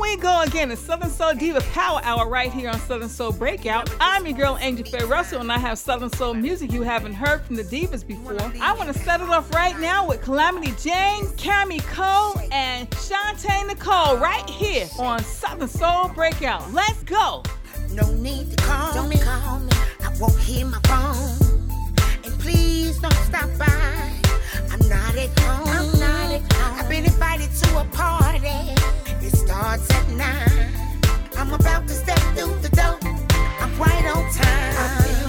we go again. The Southern Soul Diva Power Hour right here on Southern Soul Breakout. I'm your girl Angel Faye Russell, and I have Southern Soul music you haven't heard from the divas before. I want to set it off right now with Kilamity Jayne, Kami Cole, and Shante Nicole right here on Southern Soul Breakout. Let's go. No need to call don't me. Call me. I won't hear my phone. Please don't stop by. I'm not at home. I'm not at home. I've been invited to a party. It starts at nine. I'm about to step through the door. I'm right on time.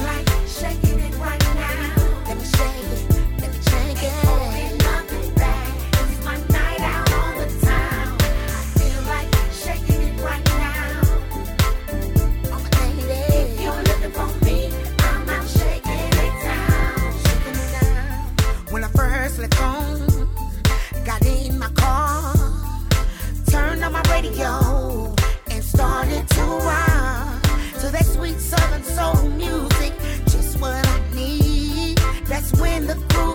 When the groove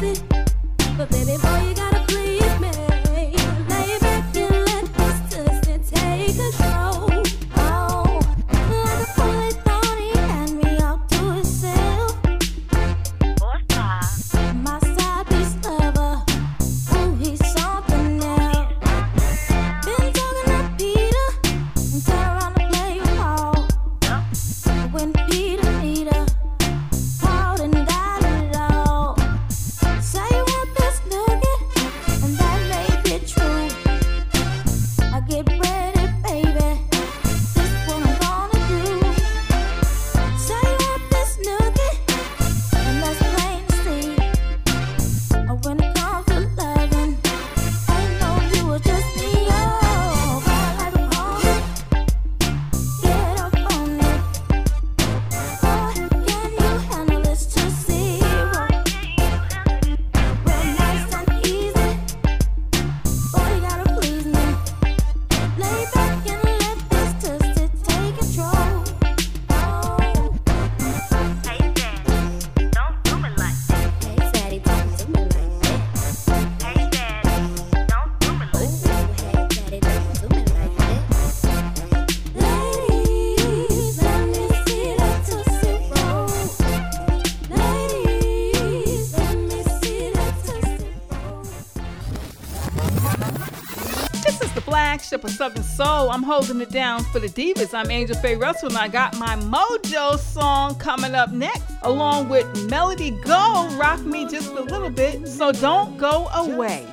love it. leadership of Southern Soul. I'm holding it down for the divas. I'm Angel Faye Russell, and I got my Mojo song coming up next, along with Melody Go, Rock Me Just a Little Bit. So don't go away.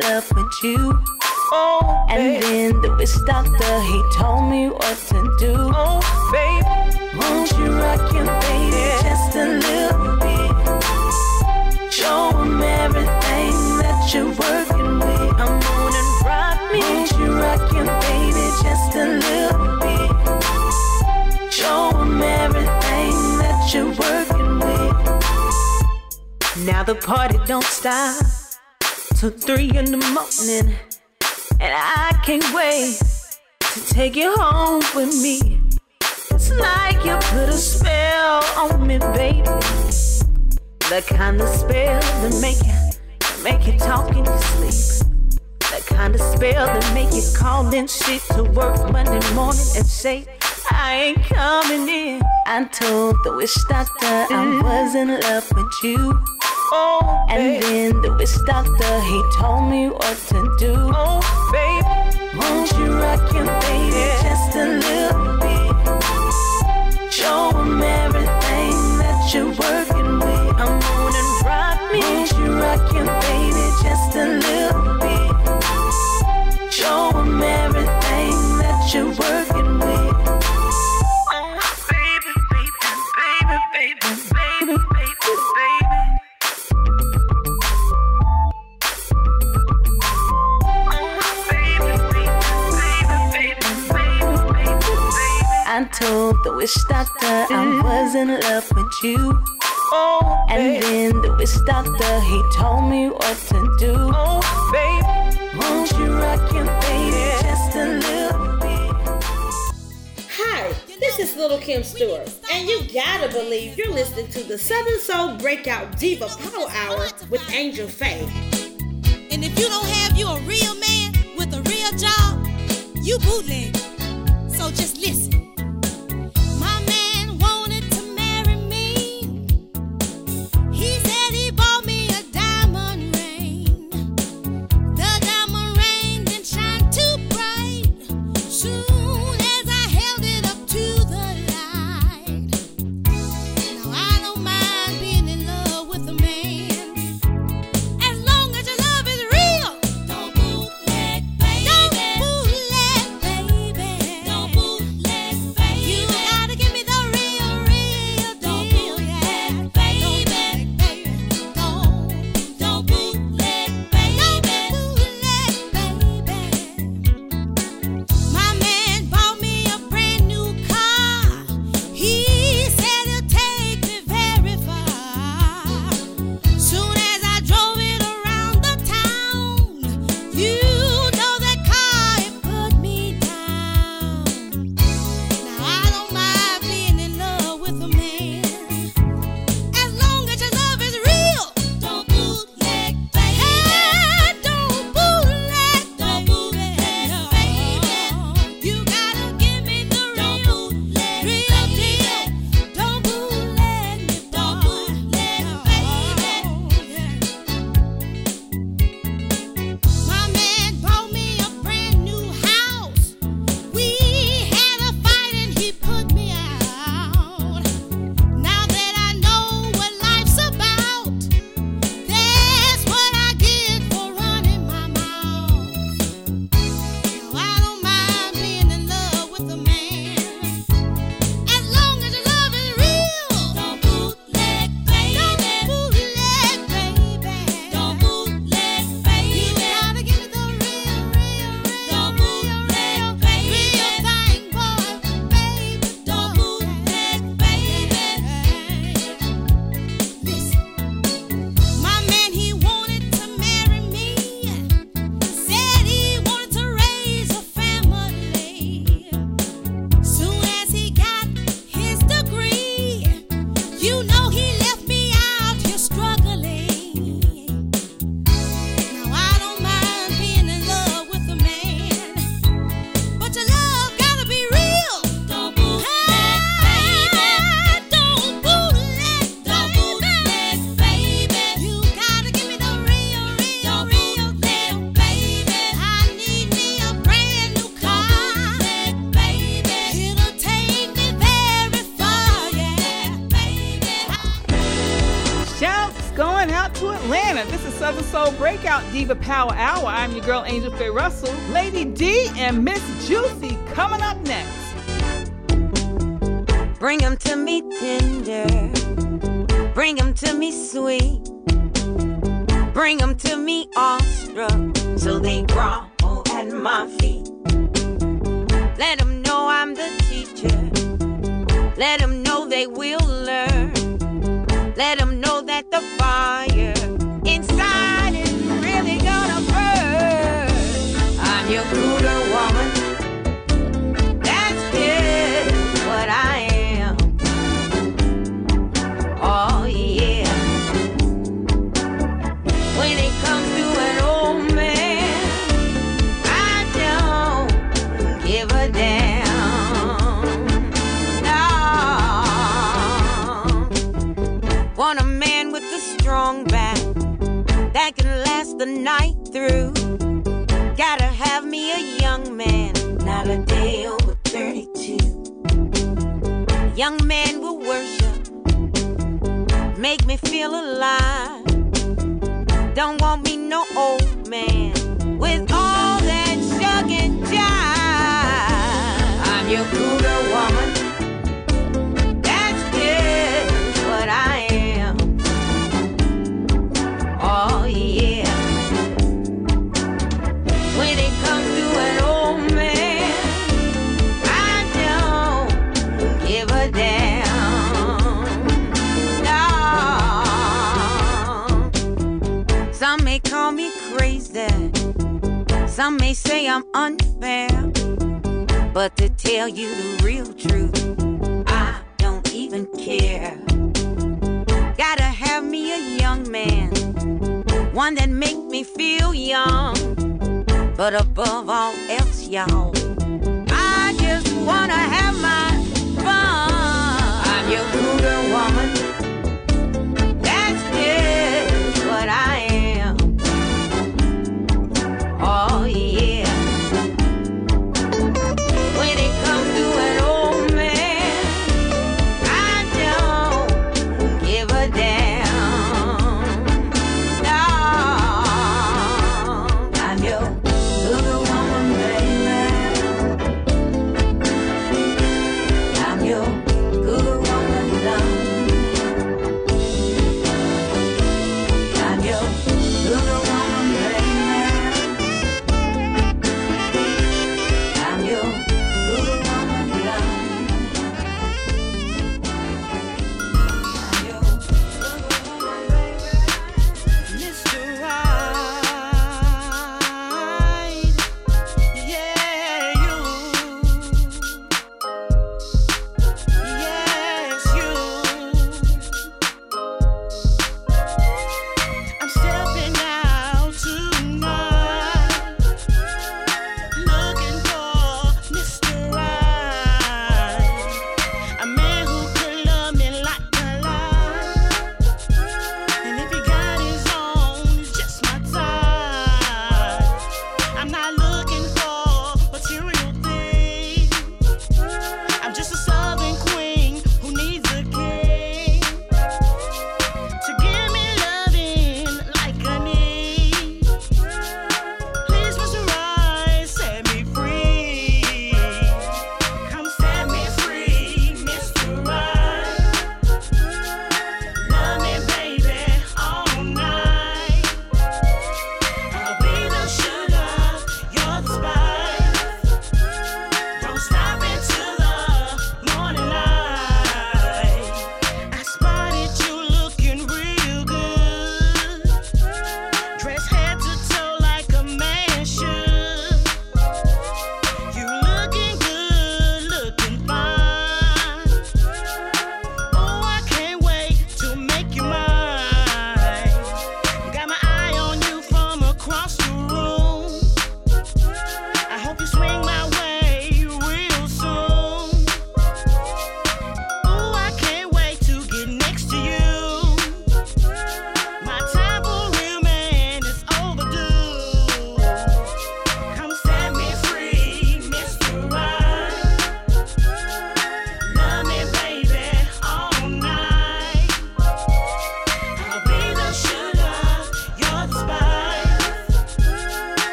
love with you. Oh, and then the witch doctor, he told me what to do. Oh, baby. Won't you rock your baby yeah. just a little bit? Show him everything that you're working with. I'm gonna rock me. Won't you rock your baby just a little bit? Show him everything that you're working with. Now the party don't stop till three in the morning. And I can't wait to take you home with me. It's like you put a spell on me, baby. The kind of spell that make you make you talk in your sleep. The kind of spell that make you call in shit to work Monday morning and say, I ain't coming in. I told the wish doctor I mm. was in love with you. Oh, and then the witch doctor, he told me what to do. Oh, babe. Won't you rock your baby yeah. just a little bit? Show him everything that you're working with. I'm gonna rock me. Won't you rock your baby just a little bit? Show him everything that you're working I told the witch doctor I was in love with you. Oh, and then the witch doctor, he told me what to do. Oh, babe. Won't you rock your face just a little bit? Hi, this is Little Kim Stewart, and you gotta believe you're listening to the Southern Soul Breakout Diva Power Hour with Angel Faye. And if you don't have you a real man with a real job, you bootleg. So just listen. Angel Faye Russell, Lady D, and Miss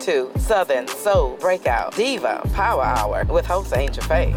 to Southern Soul Breakout Diva Power Hour with host Angel Faye.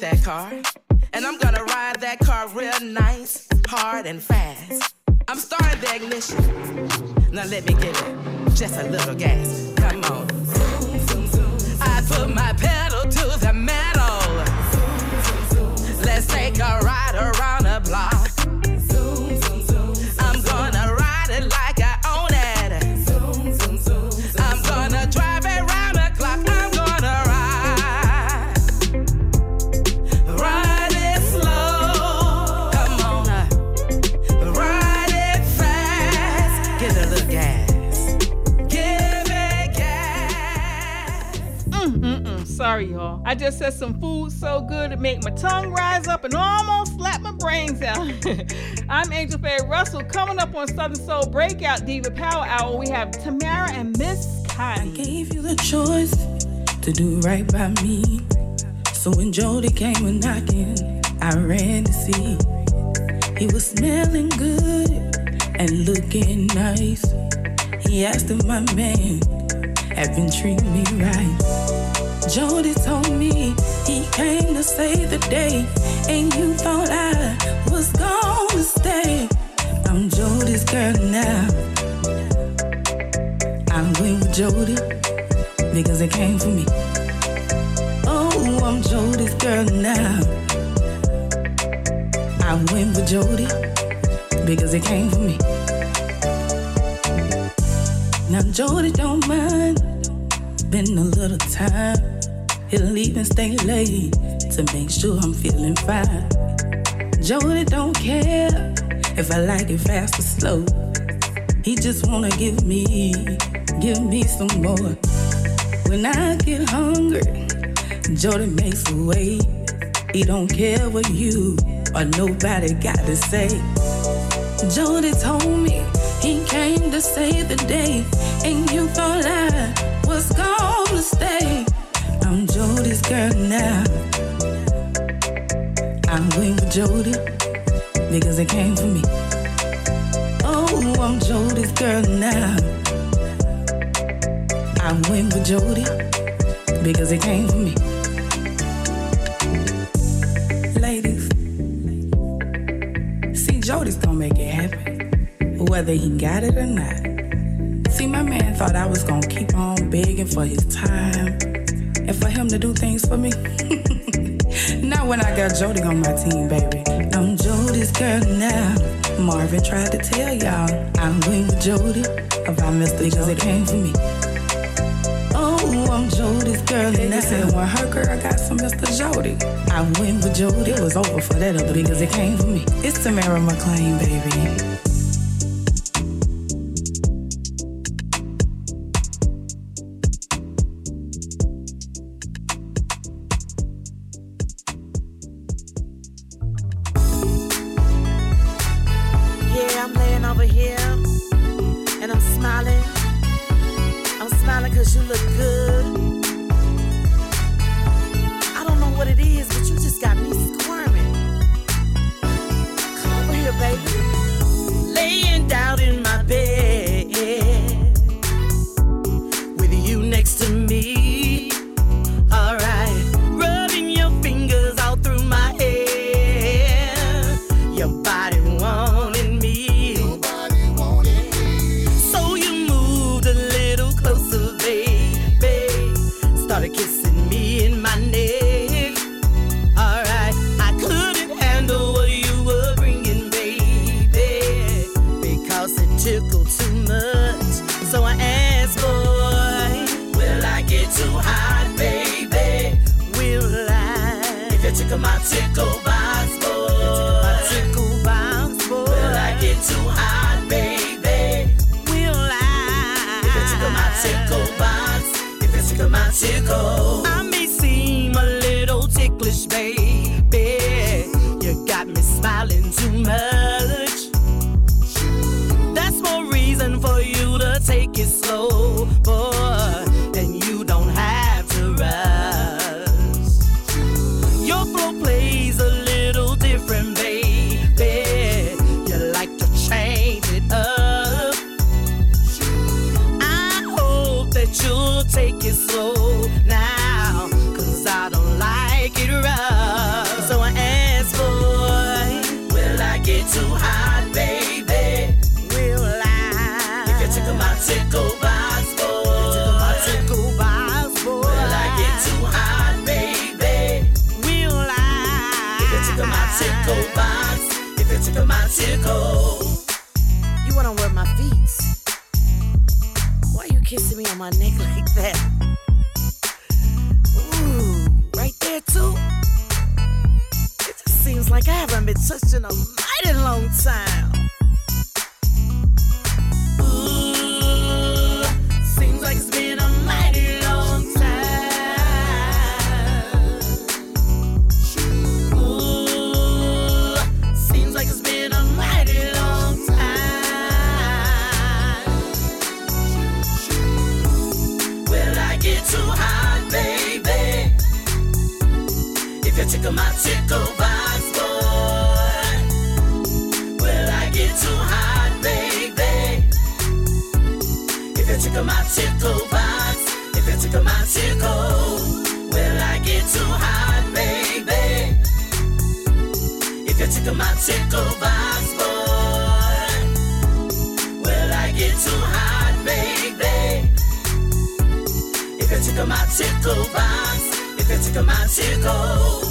That car. And I'm gonna ride that car real nice, hard, and fast. I'm starting the ignition. Now let me get it. Just a little gas. Come on. Said some food so good it make my tongue rise up and almost slap my brains out. I'm Angel Faye Russell. Coming up on Southern Soul Breakout Diva Power Hour, we have Tamara and Miss Kai. I gave you the choice to do right by me. So when Jody came a knocking, I ran to see. He was smelling good and looking nice. He asked if my man had been treating me right. Jody told me he came to save the day, and you thought I was gonna stay. I'm Jody's girl now. I went with Jody because it came for me. Oh, I'm Jody's girl now. I went with Jody because it came for me. Now Jody don't mind been a little time. He'll even stay late to make sure I'm feeling fine. Jody don't care if I like it fast or slow. He just wanna give me, give me some more. When I get hungry, Jody makes a way. He don't care what you or nobody got to say. Jody told me he came to save the day, and you thought I was gonna stay. I'm girl now. I'm went with Jody because it came for me. Oh, I'm Jody's girl now. I went with Jody because it came for me. Ladies, see, Jody's gonna make it happen, whether he got it or not. See, my man thought I was gonna keep on begging for his time and for him to do things for me. Not when I got Jody on my team, baby. I'm Jody's girl now. Marvin tried to tell y'all I'm with Jody. If Mr. cause it came for me. Oh, I'm Jody's girl. And they said when her girl got some Mr. Jody. I went with Jody. It was over for that other because it came for me. It's Tamara McLean, baby. You wanna wear my feet? Why you kissing me on my neck like that? Ooh, right there too. It just seems like I haven't been touched in a mighty long time. Tickle my tickle box, boy. Will I get too hot, baby? If you tickle my tickle box, if you tickle my tickle, will I get too hot, baby? If you tickle my tickle box, boy. Will I get too hot, baby? If you tickle my tickle box, if you tickle my tickle.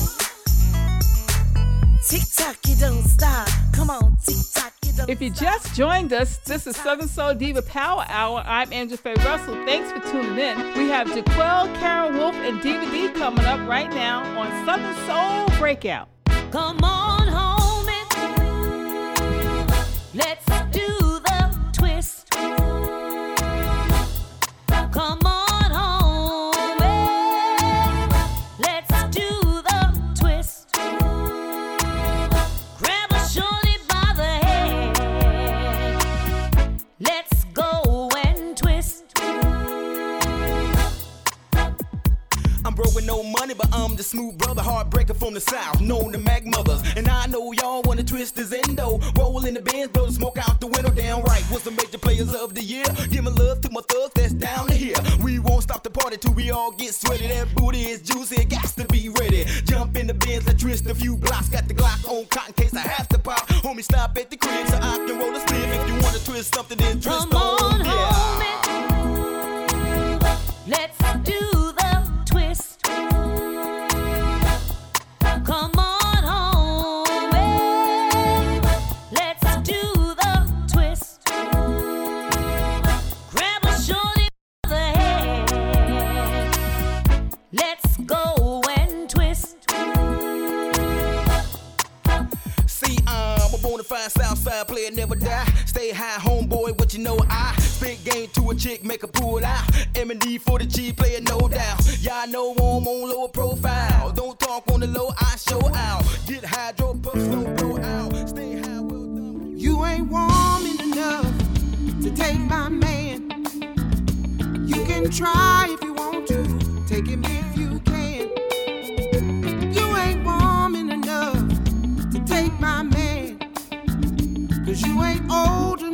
If you just joined us, this is Southern Soul Diva Power Hour. I'm Angela Faye Russell. Thanks for tuning in. We have Jaquel, Karen Wolfe, and Diva D coming up right now on Southern Soul Breakout. Come on home I'm with no money, but I'm the smooth brother, heartbreaker from the south, known to Mac mothers. And I know y'all wanna twist his endo. Roll in the bands, blow the smoke out the window, damn right. What's the major players of the year? Giving love to my thugs that's down to here. We won't stop the party till we all get sweaty. That booty is juicy, it got to be ready. Jump in the bins, let's twist a few blocks. Got the Glock on cotton case I have to pop. Homie, stop at the crib so I can roll a split. If you wanna twist something, then twist Come on high, homeboy, what you know? I big game to a chick, make a pull out. M&D for the G player, no doubt. Y'all know I'm on lower profile. Don't talk on the low, I show out. Get hydro puffs, no blow out. Stay high, well done. You ain't warm enough to take my man. You can try if you want to, take him if you can. You ain't warm enough to take my man. Cause you ain't old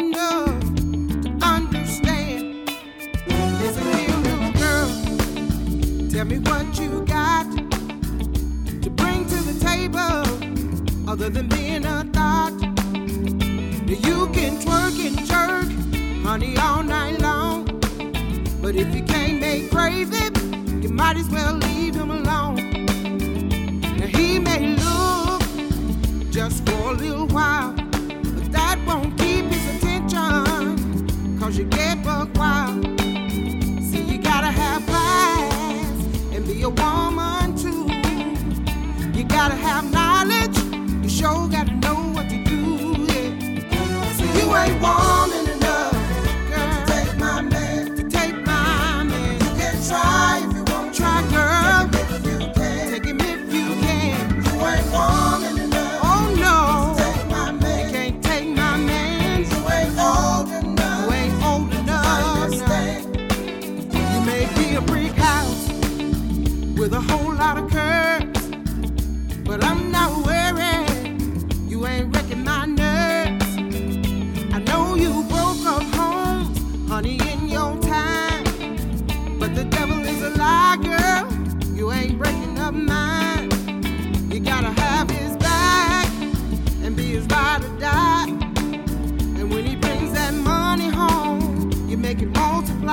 Tell me what you got to bring to the table other than being a thought. You can twerk and jerk, honey, all night long. But if you can't make gravy, you might as well leave him alone. Now he may look just for a little while, but that won't keep his attention. Cause you get bugged gotta have knowledge. You sure gotta know what to do. Yeah. So you ain't one.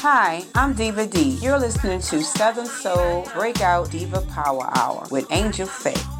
Hi, I'm Diva D. You're listening to Southern Soul Breakout Diva Power Hour with Angel Faye.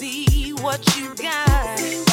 see what you got.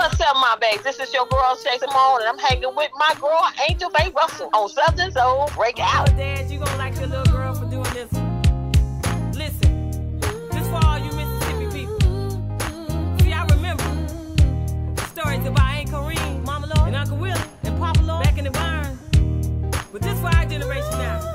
what's up, my babes? This is your girl, Shay Simone, and I'm hanging with my girl, Angel Faye Russell, on Southern Soul Breakout. Oh, Dad, you gonna like your little girl for doing this. Listen, this for all you Mississippi people. See, I remember the stories about Aunt Kareem, Mama Lord, and Uncle Willie, and Papa Lord back in the barn. But this for our generation now.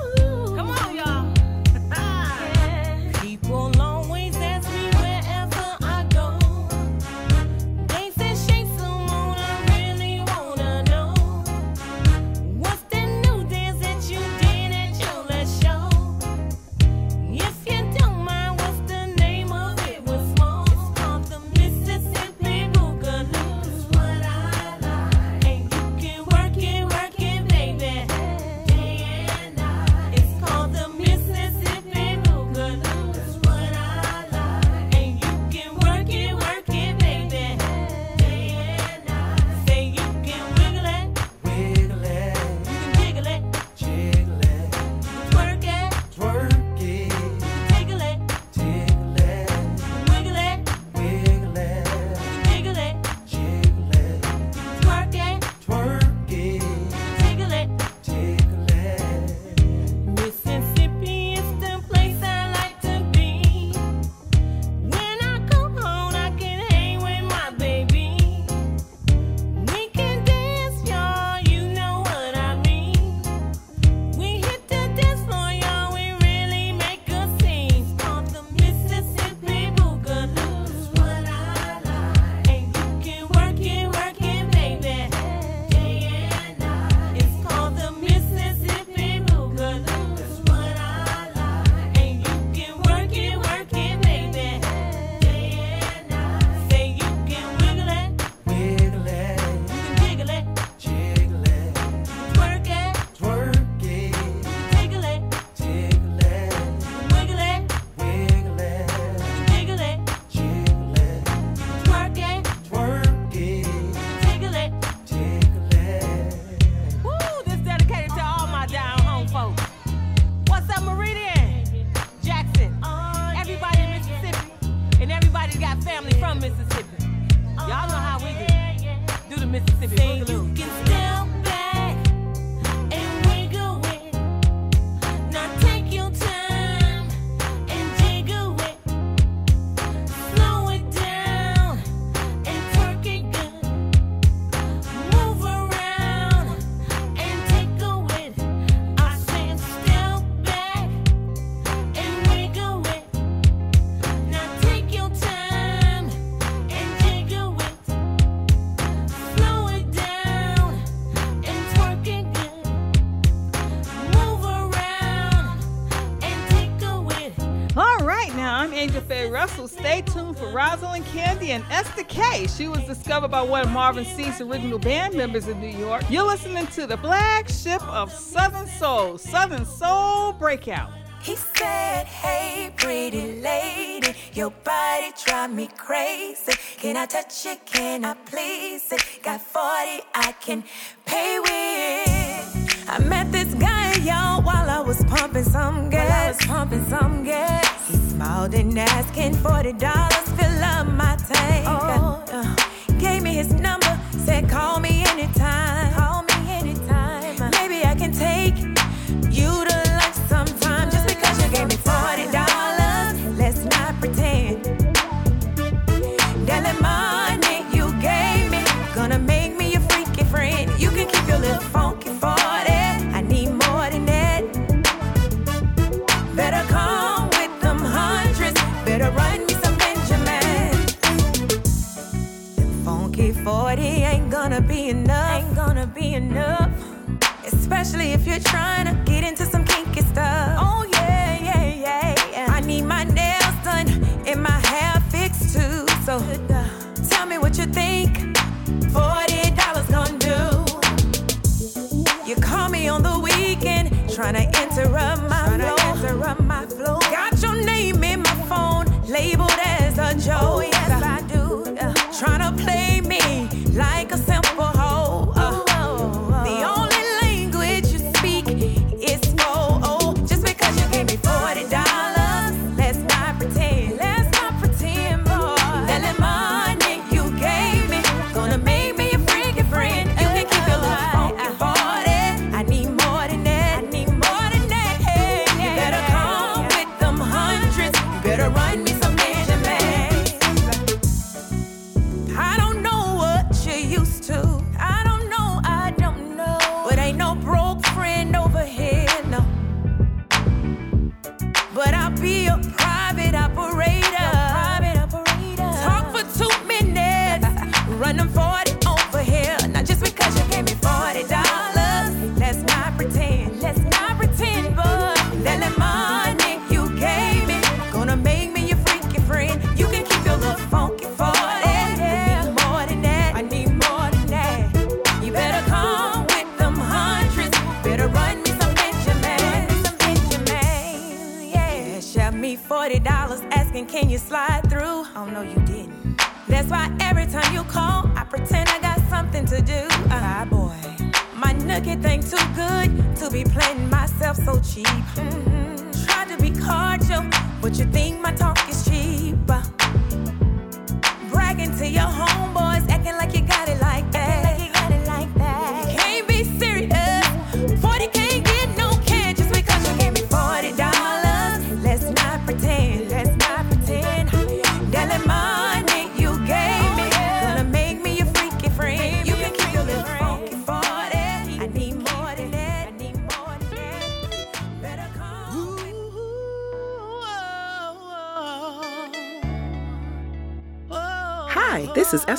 Rosalind Candy and Esther K. She was discovered by one of Marvin Sease' original band members in New York. You're listening to the flagship of Southern Soul, Southern Soul Breakout. He said, Hey, pretty lady, your body drive me crazy. Can I touch it? Can I please it? Got 40 I can pay with. I met this guy, y'all, while I was pumping some gas. While I was pumping some gas. He smiled and asked, Can $40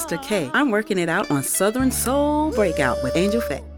Pastor K. I'm working it out on Southern Soul Breakout with Angel Faye.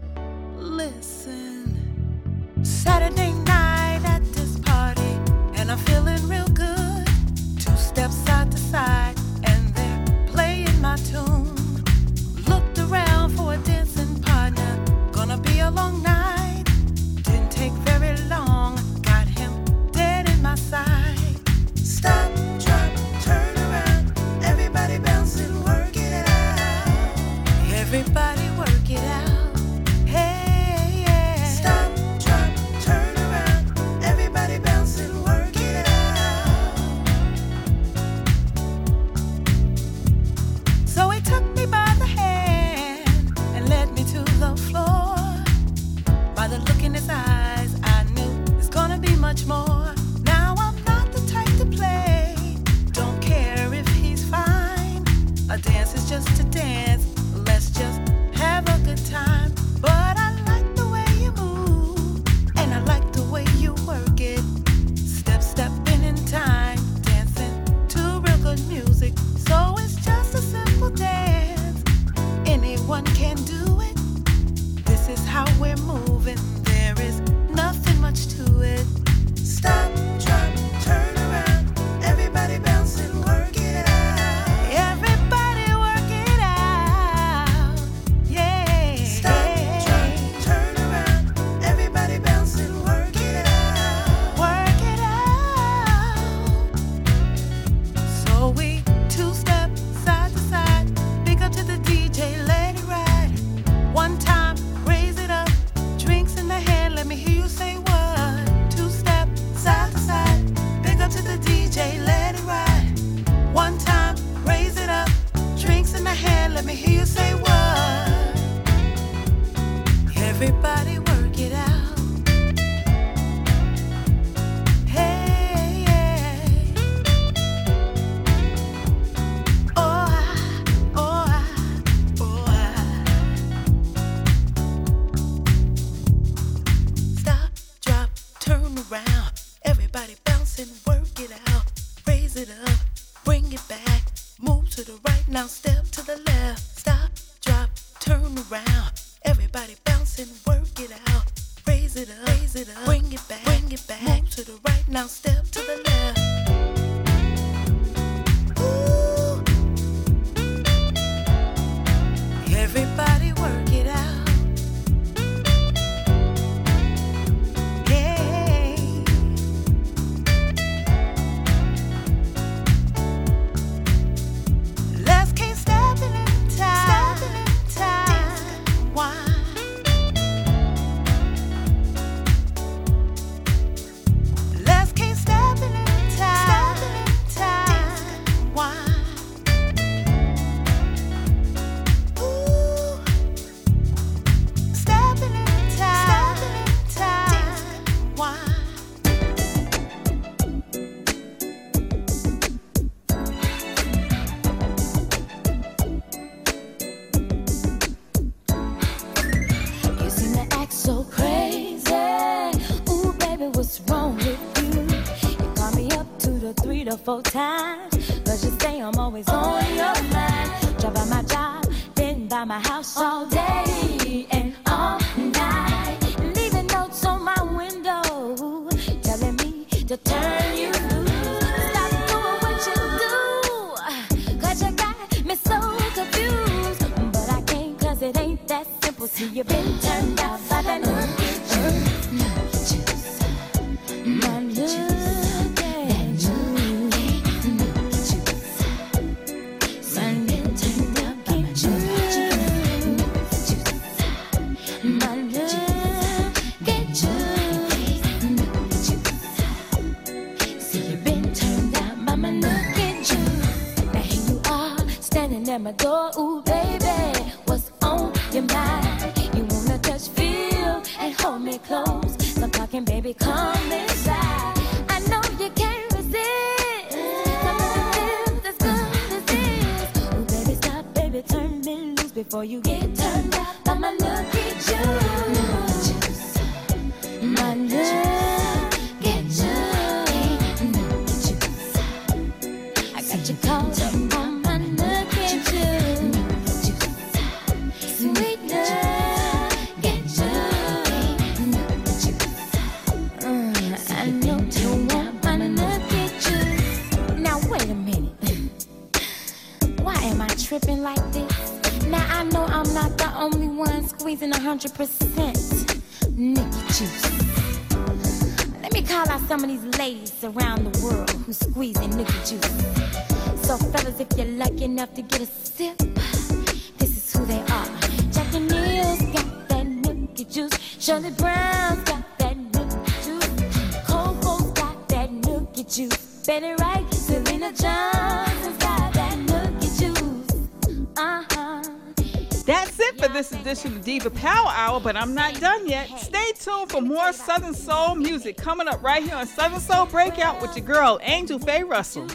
Everybody bounce and work it out. Raise it up, raise it up, bring it back, bring it back. Move to the right now, step to the left. Times. Out by my nookie juice. Now here you are, standing at my door, ooh baby, what's on your mind? You wanna touch, feel, and hold me close. So talking, baby, come inside. I know you can't resist. Some of the feels as good as this. Ooh baby, stop, baby, turn me loose before you get turned out by my nookie juice. Tripping like this? Now I know I'm not the only one squeezing hundred percent nookie juice. Let me call out some of these ladies around the world who squeezing nookie juice. So fellas, if you're lucky enough to get a sip, this is who they are. Jack Daniels got that nookie juice. Shirley Brown's got that nookie juice. Coco's got that nookie juice. Betty Wright, Selena Johnson's for this edition of Diva Power Hour, but I'm not done yet. Stay tuned for more Southern Soul music coming up right here on Southern Soul Breakout with your girl, Angel Faye Russell.